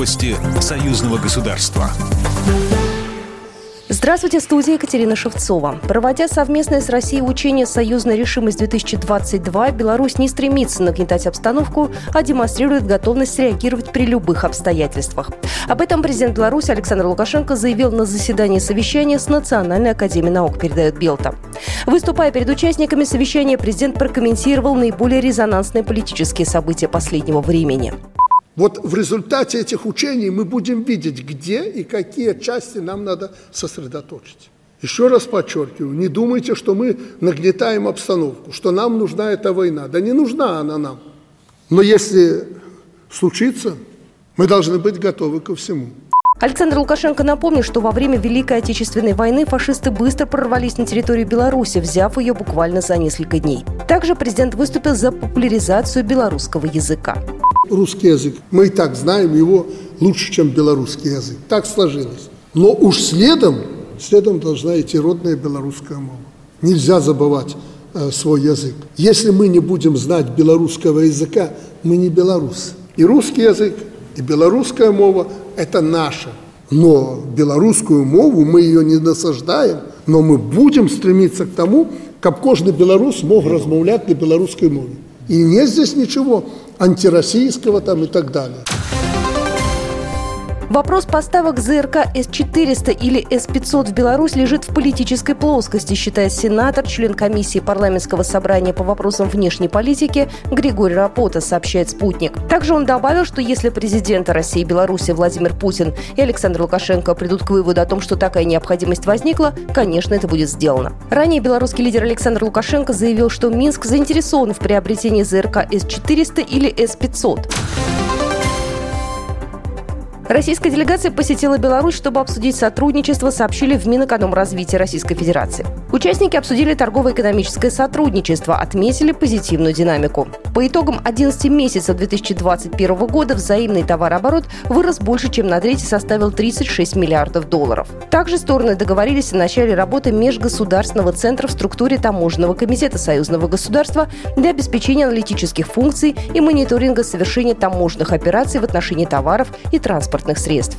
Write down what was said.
Новости союзного государства. Здравствуйте, студия Екатерина Шевцова. Проводя совместное с Россией учение «Союзная решимость-2022», Беларусь не стремится нагнетать обстановку, а демонстрирует готовность реагировать при любых обстоятельствах. Об этом президент Беларуси Александр Лукашенко заявил на заседании совещания с Национальной академией наук, передает Белта. Выступая перед участниками совещания, президент прокомментировал наиболее резонансные политические события последнего времени. Вот в результате этих учений мы будем видеть, где и какие части нам надо сосредоточить. Еще раз подчеркиваю, не думайте, что мы нагнетаем обстановку, что нам нужна эта война. Да не нужна она нам. Но если случится, мы должны быть готовы ко всему. Александр Лукашенко напомнил, что во время Великой Отечественной войны фашисты быстро прорвались на территорию Беларуси, взяв ее буквально за несколько дней. Также президент выступил за популяризацию белорусского языка русский язык. Мы и так знаем его лучше, чем белорусский язык. Так сложилось. Но уж следом, следом должна идти родная белорусская мова. Нельзя забывать э, свой язык. Если мы не будем знать белорусского языка, мы не белорусы. И русский язык, и белорусская мова – это наше. Но белорусскую мову мы ее не насаждаем, но мы будем стремиться к тому, как каждый белорус мог размовлять на белорусской мове. И нет здесь ничего антироссийского там и так далее. Вопрос поставок ЗРК С-400 или С-500 в Беларусь лежит в политической плоскости, считает сенатор, член комиссии парламентского собрания по вопросам внешней политики Григорий Рапота, сообщает «Спутник». Также он добавил, что если президенты России и Беларуси Владимир Путин и Александр Лукашенко придут к выводу о том, что такая необходимость возникла, конечно, это будет сделано. Ранее белорусский лидер Александр Лукашенко заявил, что Минск заинтересован в приобретении ЗРК С-400 или С-500. Российская делегация посетила Беларусь, чтобы обсудить сотрудничество, сообщили в Минэкономразвитии Российской Федерации. Участники обсудили торгово-экономическое сотрудничество, отметили позитивную динамику. По итогам 11 месяцев 2021 года взаимный товарооборот вырос больше, чем на треть и составил 36 миллиардов долларов. Также стороны договорились о начале работы Межгосударственного центра в структуре Таможенного комитета Союзного государства для обеспечения аналитических функций и мониторинга совершения таможенных операций в отношении товаров и транспортных средств.